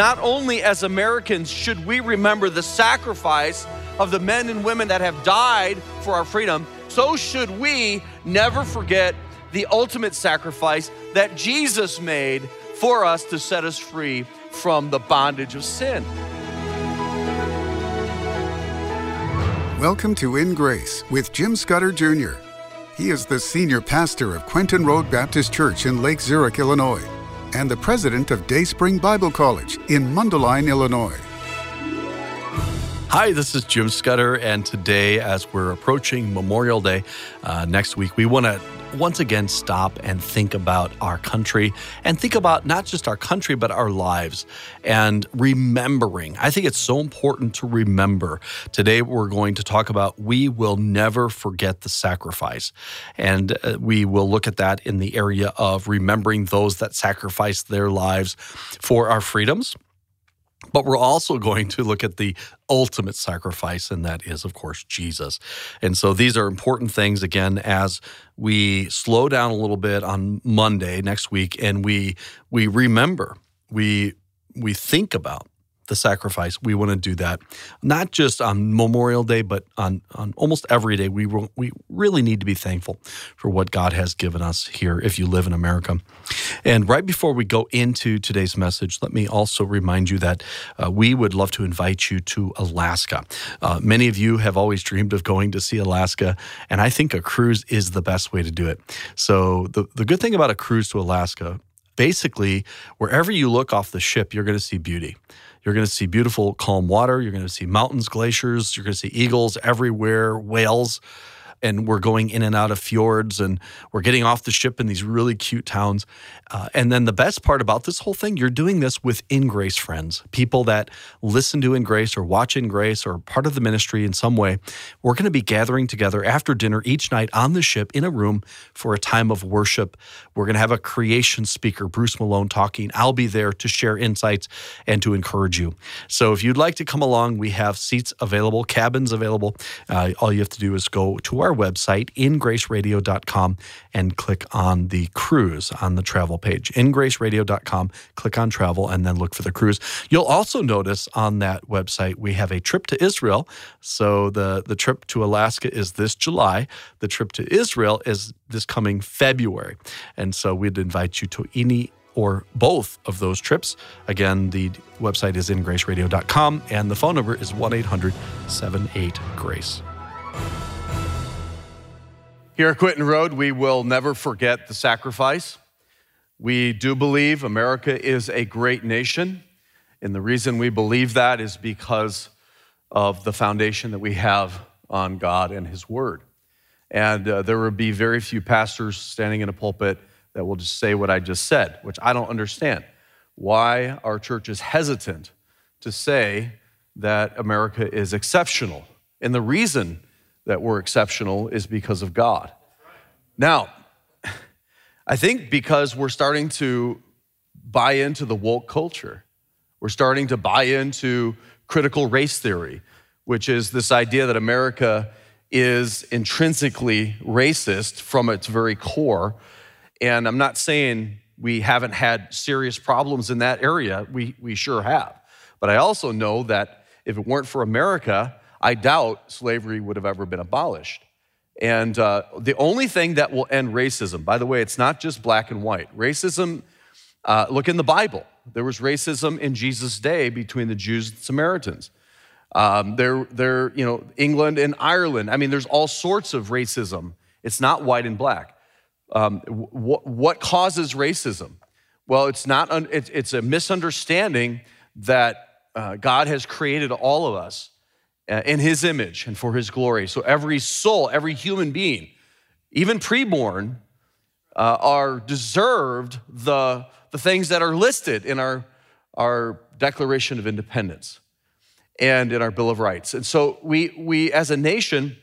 not only as Americans should we remember the sacrifice of the men and women that have died for our freedom, so should we never forget the ultimate sacrifice that Jesus made for us to set us free from the bondage of sin. Welcome to In Grace with Jim Scudder Jr. He is the senior pastor of Quentin Road Baptist Church in Lake Zurich, Illinois, and the president of Dayspring Bible College in Mundelein, Illinois. Hi, this is Jim Scudder, and today, as we're approaching Memorial Day uh, next week, we want to once again stop and think about our country and think about not just our country, but our lives and remembering. I think it's so important to remember. Today, we're going to talk about we will never forget the sacrifice. And uh, we will look at that in the area of remembering those that sacrificed their lives for our freedoms but we're also going to look at the ultimate sacrifice, and that is, of course, Jesus. And so these are important things, again, as we slow down a little bit on Monday next week and we we remember, we we think about the sacrifice. We want to do that not just on Memorial Day, but on, on almost every day. We, we really need to be thankful for what God has given us here if you live in America. And right before we go into today's message, let me also remind you that uh, we would love to invite you to Alaska. Uh, many of you have always dreamed of going to see Alaska, and I think a cruise is the best way to do it. So, the, the good thing about a cruise to Alaska basically, wherever you look off the ship, you're going to see beauty. You're going to see beautiful, calm water. You're going to see mountains, glaciers. You're going to see eagles everywhere, whales and we're going in and out of fjords and we're getting off the ship in these really cute towns. Uh, and then the best part about this whole thing, you're doing this with In Grace friends, people that listen to In Grace or watch In Grace or part of the ministry in some way. We're going to be gathering together after dinner each night on the ship in a room for a time of worship. We're going to have a creation speaker, Bruce Malone, talking. I'll be there to share insights and to encourage you. So if you'd like to come along, we have seats available, cabins available. Uh, all you have to do is go to our our website, ingraceradio.com, and click on the cruise on the travel page. Ingraceradio.com, click on travel, and then look for the cruise. You'll also notice on that website we have a trip to Israel. So the, the trip to Alaska is this July. The trip to Israel is this coming February. And so we'd invite you to any or both of those trips. Again, the website is ingraceradio.com and the phone number is 1 800 78 Grace. Here at Quentin Road, we will never forget the sacrifice. We do believe America is a great nation. And the reason we believe that is because of the foundation that we have on God and His Word. And uh, there will be very few pastors standing in a pulpit that will just say what I just said, which I don't understand. Why our church is hesitant to say that America is exceptional. And the reason that we're exceptional is because of God. Now, I think because we're starting to buy into the woke culture, we're starting to buy into critical race theory, which is this idea that America is intrinsically racist from its very core. And I'm not saying we haven't had serious problems in that area, we, we sure have. But I also know that if it weren't for America, I doubt slavery would have ever been abolished. And uh, the only thing that will end racism, by the way, it's not just black and white. Racism, uh, look in the Bible. There was racism in Jesus' day between the Jews and Samaritans. Um, there, there, you know, England and Ireland. I mean, there's all sorts of racism. It's not white and black. Um, wh- what causes racism? Well, it's not. Un- it's, it's a misunderstanding that uh, God has created all of us in his image and for his glory. So every soul, every human being, even preborn, uh, are deserved the, the things that are listed in our, our Declaration of Independence and in our Bill of Rights. And so we, we as a nation,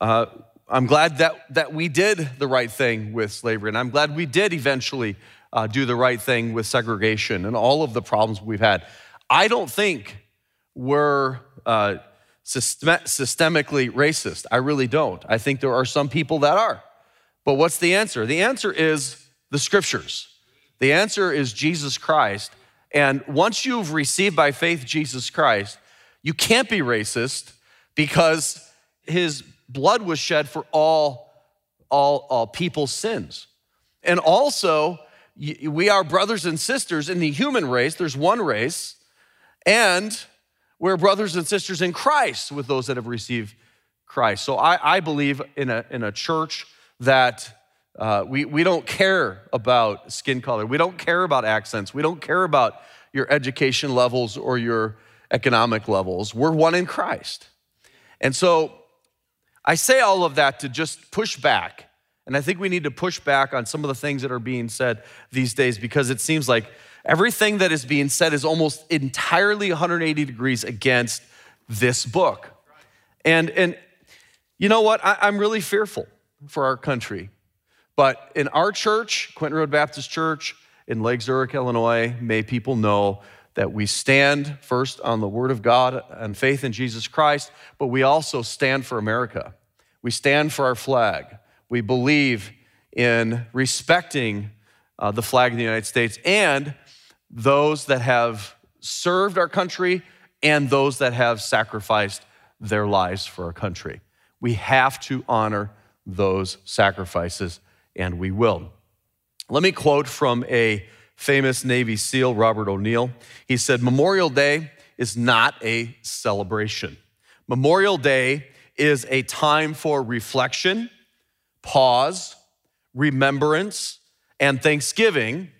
uh, I'm glad that, that we did the right thing with slavery, and I'm glad we did eventually uh, do the right thing with segregation and all of the problems we've had. I don't think we're uh, system- systemically racist. I really don't. I think there are some people that are. But what's the answer? The answer is the scriptures. The answer is Jesus Christ And once you've received by faith Jesus Christ, you can't be racist because his blood was shed for all, all, all people's sins. And also, we are brothers and sisters in the human race. There's one race. And we're brothers and sisters in Christ with those that have received Christ. So I, I believe in a, in a church that uh, we, we don't care about skin color. We don't care about accents. We don't care about your education levels or your economic levels. We're one in Christ. And so I say all of that to just push back. And I think we need to push back on some of the things that are being said these days because it seems like everything that is being said is almost entirely 180 degrees against this book. And, and you know what? I, I'm really fearful for our country. But in our church, Quentin Road Baptist Church in Lake Zurich, Illinois, may people know that we stand first on the Word of God and faith in Jesus Christ, but we also stand for America. We stand for our flag. We believe in respecting uh, the flag of the United States and those that have served our country and those that have sacrificed their lives for our country. We have to honor those sacrifices and we will. Let me quote from a famous Navy SEAL, Robert O'Neill. He said, Memorial Day is not a celebration. Memorial Day is a time for reflection, pause, remembrance, and thanksgiving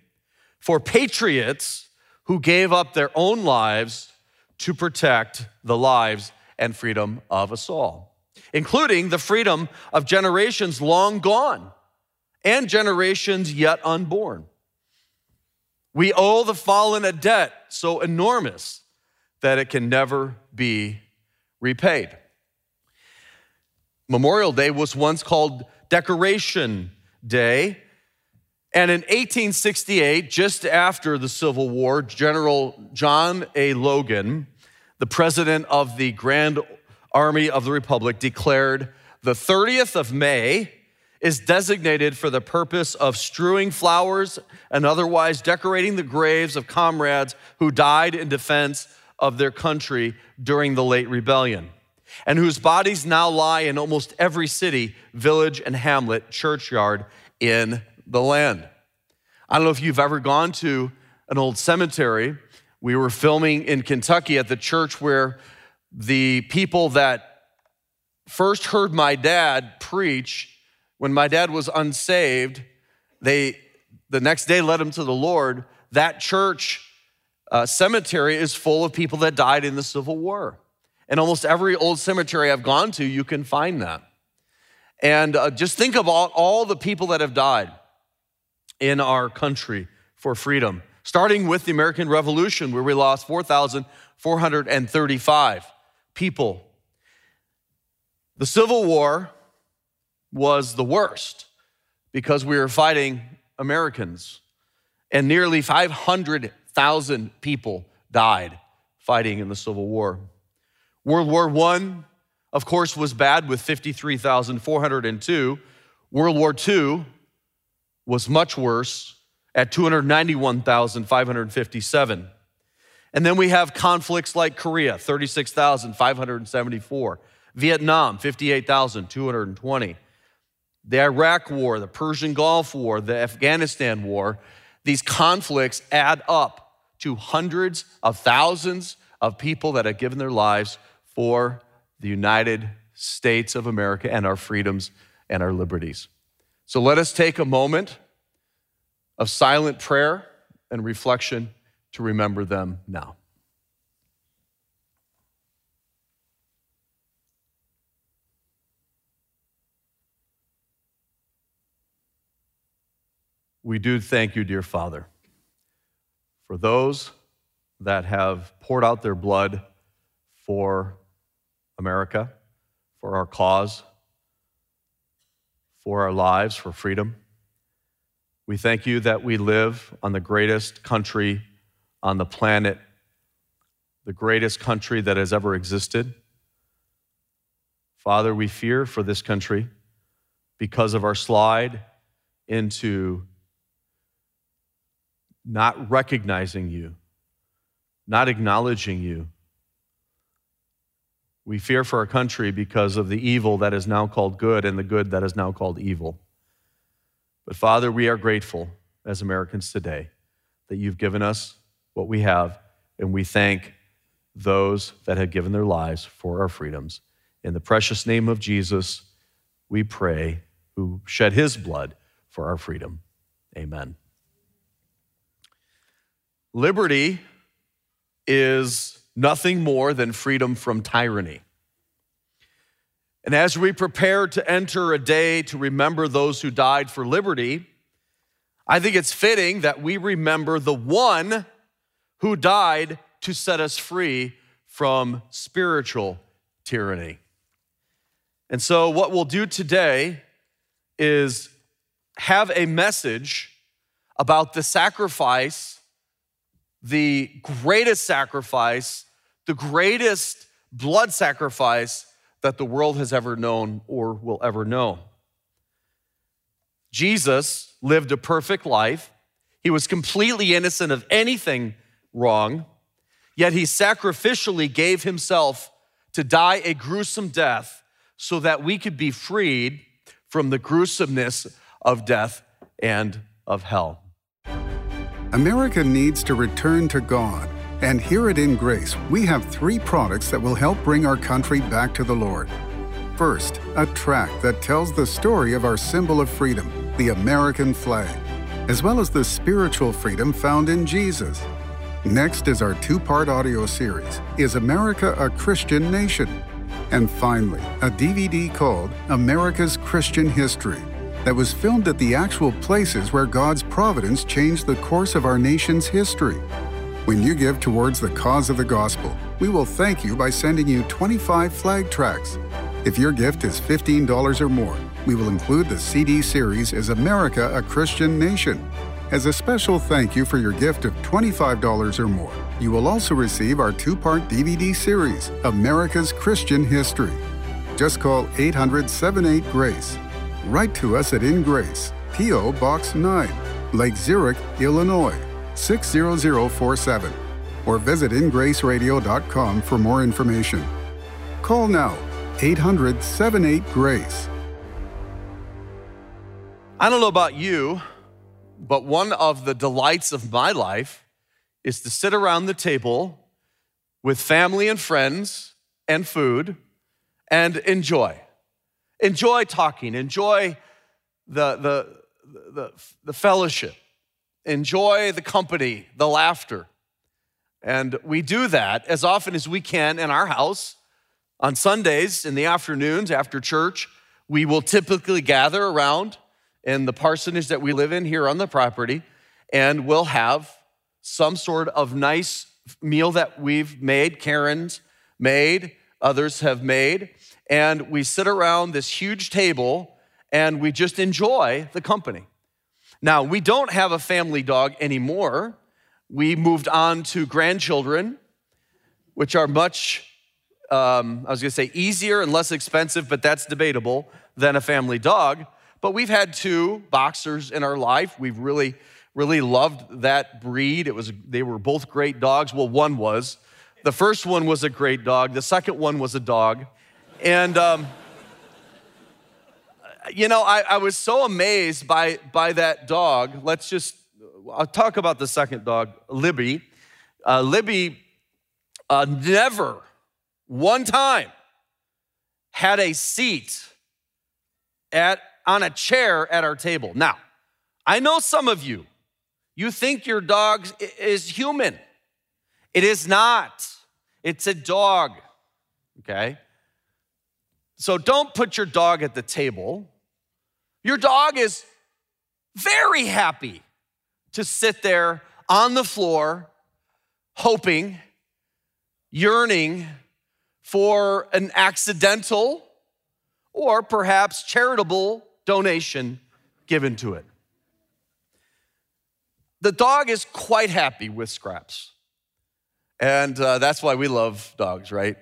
for patriots who gave up their own lives to protect the lives and freedom of us all, including the freedom of generations long gone and generations yet unborn. We owe the fallen a debt so enormous that it can never be repaid. Memorial Day was once called Decoration Day. And in 1868, just after the Civil War, General John A. Logan, the president of the Grand Army of the Republic, declared the 30th of May is designated for the purpose of strewing flowers and otherwise decorating the graves of comrades who died in defense of their country during the late rebellion, and whose bodies now lie in almost every city, village, and hamlet, churchyard in the land. I don't know if you've ever gone to an old cemetery. We were filming in Kentucky at the church where the people that first heard my dad preach when my dad was unsaved, they the next day led him to the Lord. That church uh, cemetery is full of people that died in the Civil War. And almost every old cemetery I've gone to, you can find that. And uh, just think about all the people that have died in our country for freedom, starting with the American Revolution, where we lost 4,435 people. The Civil War, was the worst because we were fighting Americans, and nearly 500,000 people died fighting in the Civil War. World War I, of course, was bad with 53,402. World War II was much worse at 291,557. And then we have conflicts like Korea, 36,574. Vietnam, 58,220 the Iraq War, the Persian Gulf War, the Afghanistan War, these conflicts add up to hundreds of thousands of people that have given their lives for the United States of America and our freedoms and our liberties. So let us take a moment of silent prayer and reflection to remember them now. we do thank you, dear Father, for those that have poured out their blood for America, for our cause, for our lives, for freedom. We thank you that we live on the greatest country on the planet, the greatest country that has ever existed. Father, we fear for this country because of our slide into not recognizing you not acknowledging you. We fear for our country because of the evil that is now called good and the good that is now called evil. But Father, we are grateful as Americans today that you've given us what we have, and we thank those that have given their lives for our freedoms. In the precious name of Jesus, we pray, who shed his blood for our freedom. Amen. Liberty is nothing more than freedom from tyranny. And as we prepare to enter a day to remember those who died for liberty, I think it's fitting that we remember the one who died to set us free from spiritual tyranny. And so, what we'll do today is have a message about the sacrifice, the greatest sacrifice, the greatest blood sacrifice that the world has ever known or will ever know. Jesus lived a perfect life. He was completely innocent of anything wrong, yet he sacrificially gave himself to die a gruesome death so that we could be freed from the gruesomeness of death and of hell. America needs to return to God. And here at In Grace, we have three products that will help bring our country back to the Lord. First, a tract that tells the story of our symbol of freedom, the American flag, as well as the spiritual freedom found in Jesus. Next is our two part audio series Is America a Christian Nation? And finally, a DVD called America's Christian History that was filmed at the actual places where God's providence changed the course of our nation's history. When you give towards the cause of the gospel, we will thank you by sending you 25 flag tracts. If your gift is $15 or more, we will include the CD series Is America a Christian Nation? As a special thank you for your gift of $25 or more, you will also receive our two part DVD series, America's Christian History. Just call 800 78 Grace Write to us at In Grace, P.O. Box 9, Lake Zurich, Illinois 60047, or visit ingraceradio.com for more information. Call now 800 78 Grace. I don't know about you, but one of the delights of my life is to sit around the table with family and friends and food and enjoy. Enjoy talking, enjoy the, the, the, the fellowship, enjoy the company, the laughter. And we do that as often as we can in our house. On Sundays in the afternoons after church, we will typically gather around in the parsonage that we live in here on the property, and we'll have some sort of nice meal that we've made, Karen's made, others have made, and we sit around this huge table and we just enjoy the company. Now, we don't have a family dog anymore. We moved on to grandchildren, which are much, um, I was gonna say easier and less expensive, but that's debatable, than a family dog. But we've had two boxers in our life. We've really, really loved that breed. It was, they were both great dogs. Well, one was. The first one was a great dog, the second one was a dog. And, um, you know, I, I, was so amazed by, by that dog. Let's just, I'll talk about the second dog, Libby. Uh, Libby uh, never, one time, had a seat at, on a chair at our table. Now, I know some of you, you think your dog is human. It is not, it's a dog, okay? So don't put your dog at the table. Your dog is very happy to sit there on the floor, hoping, yearning for an accidental or perhaps charitable donation given to it. The dog is quite happy with scraps. And uh, that's why we love dogs, right?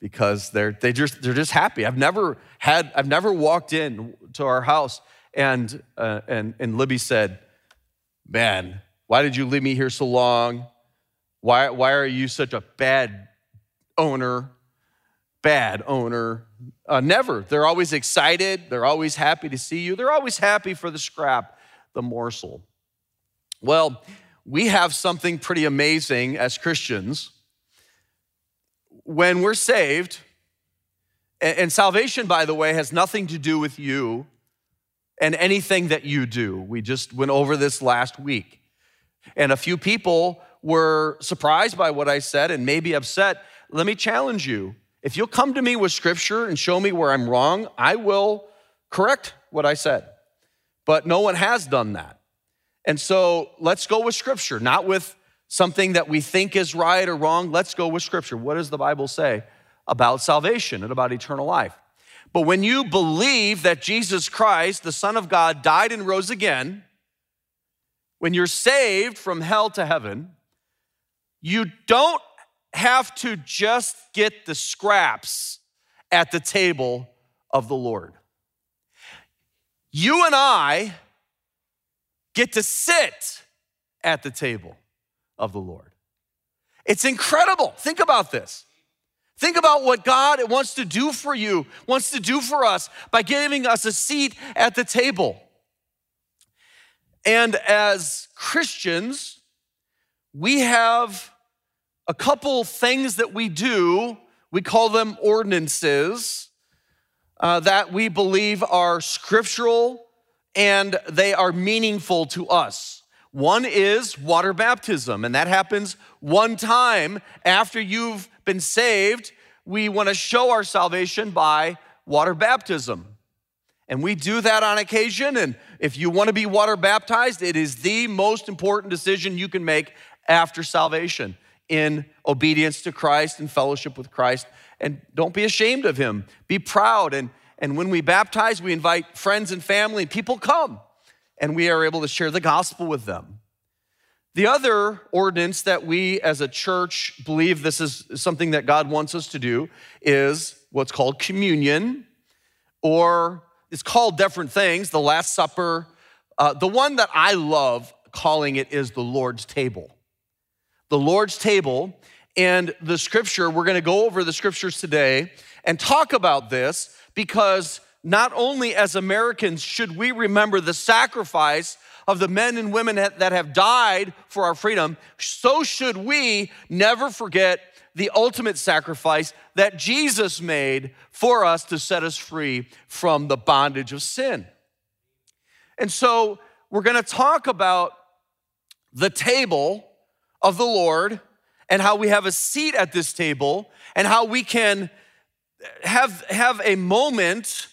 Because they're they just they're just happy. I've never had I've never walked in to our house and uh, and and Libby said, "Man, why did you leave me here so long? Why, why are you such a bad owner? Bad owner. Uh, never. They're always excited. They're always happy to see you. They're always happy for the scrap, the morsel. Well, we have something pretty amazing as Christians. When we're saved, and salvation, by the way, has nothing to do with you and anything that you do. We just went over this last week. And a few people were surprised by what I said and maybe upset. Let me challenge you. If you'll come to me with scripture and show me where I'm wrong, I will correct what I said. But no one has done that. And so let's go with scripture, not with something that we think is right or wrong. Let's go with scripture. What does the Bible say about salvation and about eternal life? But when you believe that Jesus Christ, the Son of God, died and rose again, when you're saved from hell to heaven, you don't have to just get the scraps at the table of the Lord. You and I get to sit at the table of the Lord. It's incredible. Think about this. Think about what God wants to do for you, wants to do for us by giving us a seat at the table. And as Christians, we have a couple things that we do. We call them ordinances uh, that we believe are scriptural and they are meaningful to us. One is water baptism, and that happens one time after you've been saved, we want to show our salvation by water baptism. And we do that on occasion. And if you want to be water baptized, it is the most important decision you can make after salvation in obedience to Christ and fellowship with Christ. And don't be ashamed of Him, be proud. And, and when we baptize, we invite friends and family, and people come, and we are able to share the gospel with them. The other ordinance that we as a church believe this is something that God wants us to do is what's called communion, or it's called different things, the Last Supper. Uh, the one that I love calling it is the Lord's table. The Lord's table, and the scripture, we're gonna go over the scriptures today and talk about this because not only as Americans should we remember the sacrifice of the men and women that have died for our freedom, so should we never forget the ultimate sacrifice that Jesus made for us to set us free from the bondage of sin. And so we're gonna talk about the table of the Lord and how we have a seat at this table and how we can have, have a moment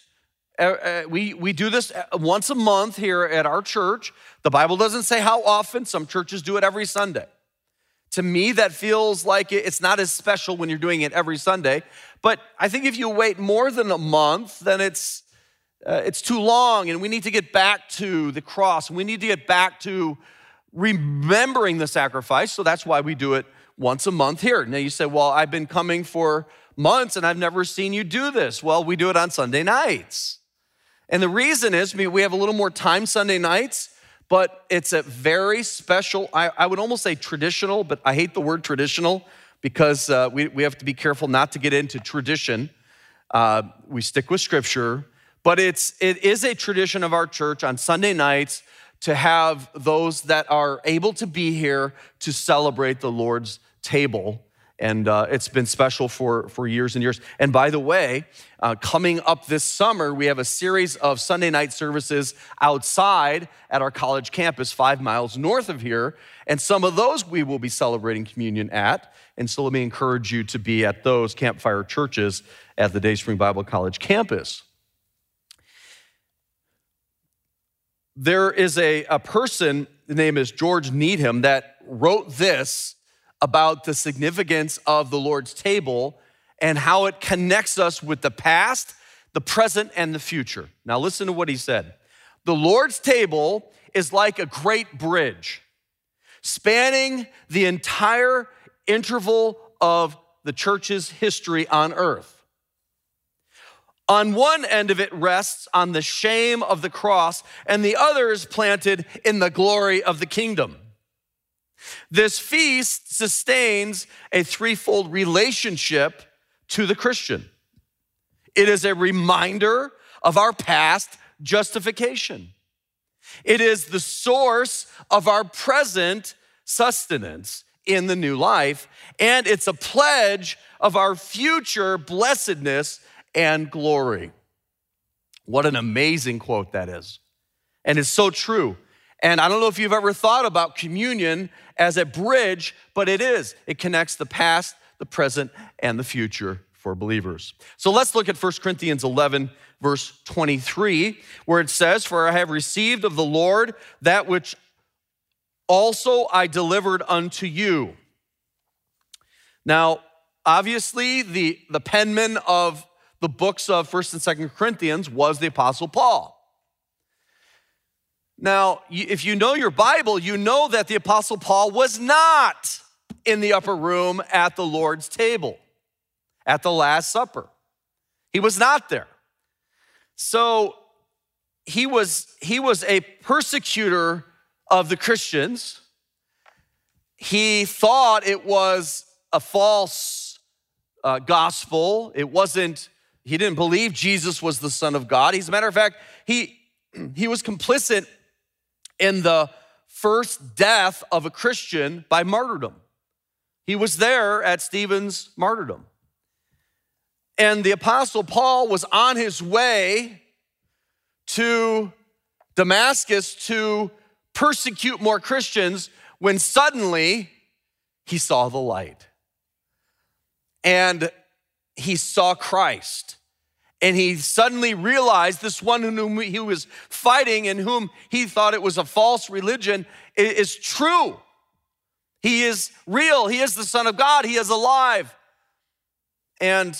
uh, uh, we, we do this uh, once a month here at our church. The Bible doesn't say how often, some churches do it every Sunday. To me, that feels like it's not as special when you're doing it every Sunday. But I think if you wait more than a month, then it's, uh, it's too long, and we need to get back to the cross. We need to get back to remembering the sacrifice. So that's why we do it once a month here. Now you say, well, I've been coming for months and I've never seen you do this. Well, we do it on Sunday nights. And the reason is we have a little more time Sunday nights, but it's a very special, I, I would almost say traditional, but I hate the word traditional because uh, we, we have to be careful not to get into tradition. Uh, we stick with scripture, but it's, it is a tradition of our church on Sunday nights to have those that are able to be here to celebrate the Lord's table and uh, it's been special for, for years and years. And by the way, uh, coming up this summer, we have a series of Sunday night services outside at our college campus, five miles north of here. And some of those we will be celebrating communion at. And so let me encourage you to be at those campfire churches at the Dayspring Bible College campus. There is a, a person, the name is George Needham, that wrote this about the significance of the Lord's table and how it connects us with the past, the present, and the future. Now, listen to what he said. The Lord's table is like a great bridge spanning the entire interval of the church's history on earth. On one end of it rests on the shame of the cross, and the other is planted in the glory of the kingdom. This feast sustains a threefold relationship to the Christian. It is a reminder of our past justification. It is the source of our present sustenance in the new life, and it's a pledge of our future blessedness and glory. What an amazing quote that is. And it's so true. And I don't know if you've ever thought about communion as a bridge, but it is. It connects the past, the present, and the future for believers. So let's look at 1 Corinthians 11, verse 23, where it says, For I have received of the Lord that which also I delivered unto you. Now, obviously, the, the penman of the books of 1st and 2nd Corinthians was the Apostle Paul. Now, if you know your Bible, you know that the Apostle Paul was not in the upper room at the Lord's table at the Last Supper. He was not there. So he was, he was a persecutor of the Christians. He thought it was a false uh, gospel. It wasn't, he didn't believe Jesus was the Son of God. As a matter of fact, he, he was complicit in the first death of a Christian by martyrdom. He was there at Stephen's martyrdom. And the Apostle Paul was on his way to Damascus to persecute more Christians when suddenly he saw the light. And he saw Christ and he suddenly realized this one whom he was fighting and whom he thought it was a false religion is true. He is real. He is the Son of God. He is alive. And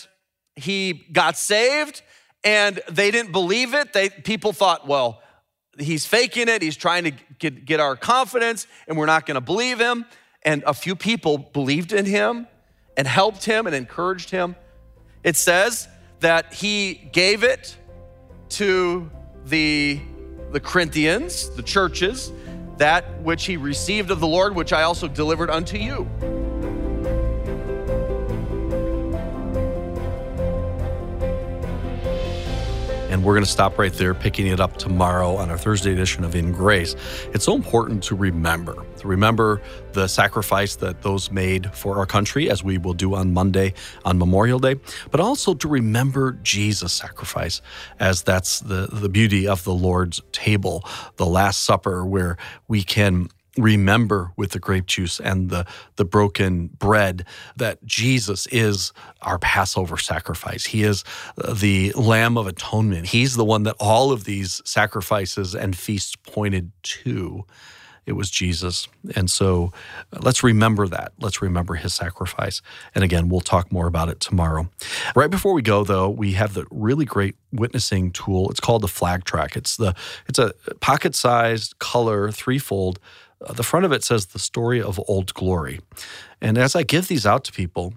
he got saved, and they didn't believe it. They, people thought, well, he's faking it. He's trying to get, get our confidence, and we're not going to believe him. And a few people believed in him and helped him and encouraged him. It says, that he gave it to the, the Corinthians, the churches, that which he received of the Lord, which I also delivered unto you. And we're going to stop right there, picking it up tomorrow on our Thursday edition of In Grace. It's so important to remember, to remember the sacrifice that those made for our country, as we will do on Monday on Memorial Day, but also to remember Jesus' sacrifice, as that's the, the beauty of the Lord's table, the Last Supper, where we can remember with the grape juice and the, the broken bread that Jesus is our Passover sacrifice. He is the Lamb of Atonement. He's the one that all of these sacrifices and feasts pointed to. It was Jesus. And so uh, let's remember that. Let's remember his sacrifice. And again, we'll talk more about it tomorrow. Right before we go though, we have the really great witnessing tool. It's called the flag track. It's the it's a pocket-sized color threefold Uh, the front of it says the story of Old Glory. And as I give these out to people,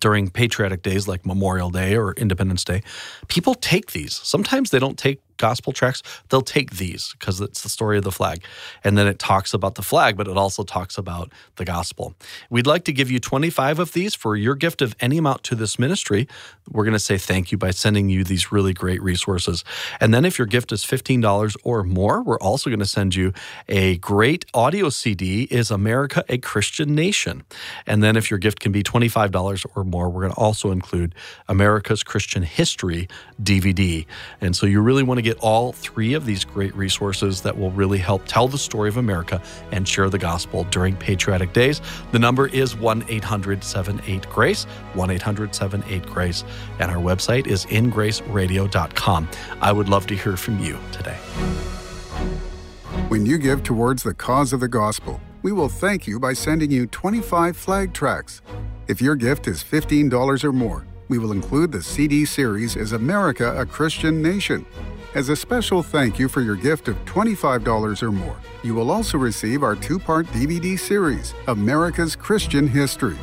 during patriotic days like Memorial Day or Independence Day, people take these. Sometimes they don't take gospel tracts, they'll take these because it's the story of the flag. And then it talks about the flag, but it also talks about the gospel. We'd like to give you 25 of these for your gift of any amount to this ministry. We're going to say thank you by sending you these really great resources. And then if your gift is $15 or more, we're also going to send you a great audio CD Is America a Christian Nation? And then if your gift can be $25 or more, we're going to also include America's Christian History DVD. And so you really want to get get all three of these great resources that will really help tell the story of America and share the gospel during patriotic days. The number is 1 800 78 Grace, 1 800 78 Grace, and our website is ingraceradio.com. I would love to hear from you today. When you give towards the cause of the gospel, we will thank you by sending you 25 flag tracts. If your gift is $15 or more, we will include the CD series Is America a Christian Nation? As a special thank you for your gift of $25 or more, you will also receive our two part DVD series, America's Christian History.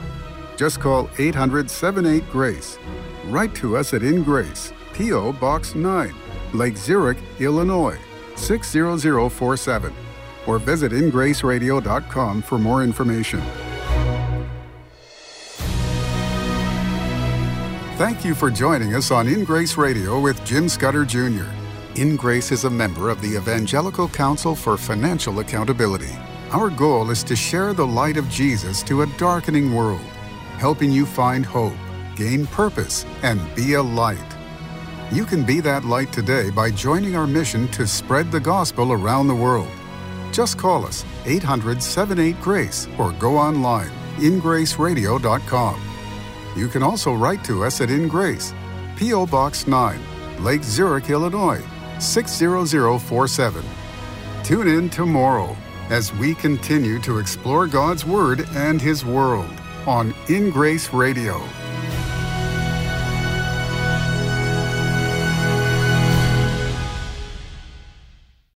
Just call 800 78 Grace. Write to us at In Grace, P.O. Box 9, Lake Zurich, Illinois 60047. or visit ingraceradio.com for more information. Thank you for joining us on In Grace Radio with Jim Scudder Jr. In Grace is a member of the Evangelical Council for Financial Accountability. Our goal is to share the light of Jesus to a darkening world, helping you find hope, gain purpose, and be a light. You can be that light today by joining our mission to spread the gospel around the world. Just call us 800 78 Grace or go online ingraceradio.com. You can also write to us at In Grace, P.O. Box 9, Lake Zurich, Illinois 60047. Tune in tomorrow as we continue to explore God's Word and His world on In Grace Radio.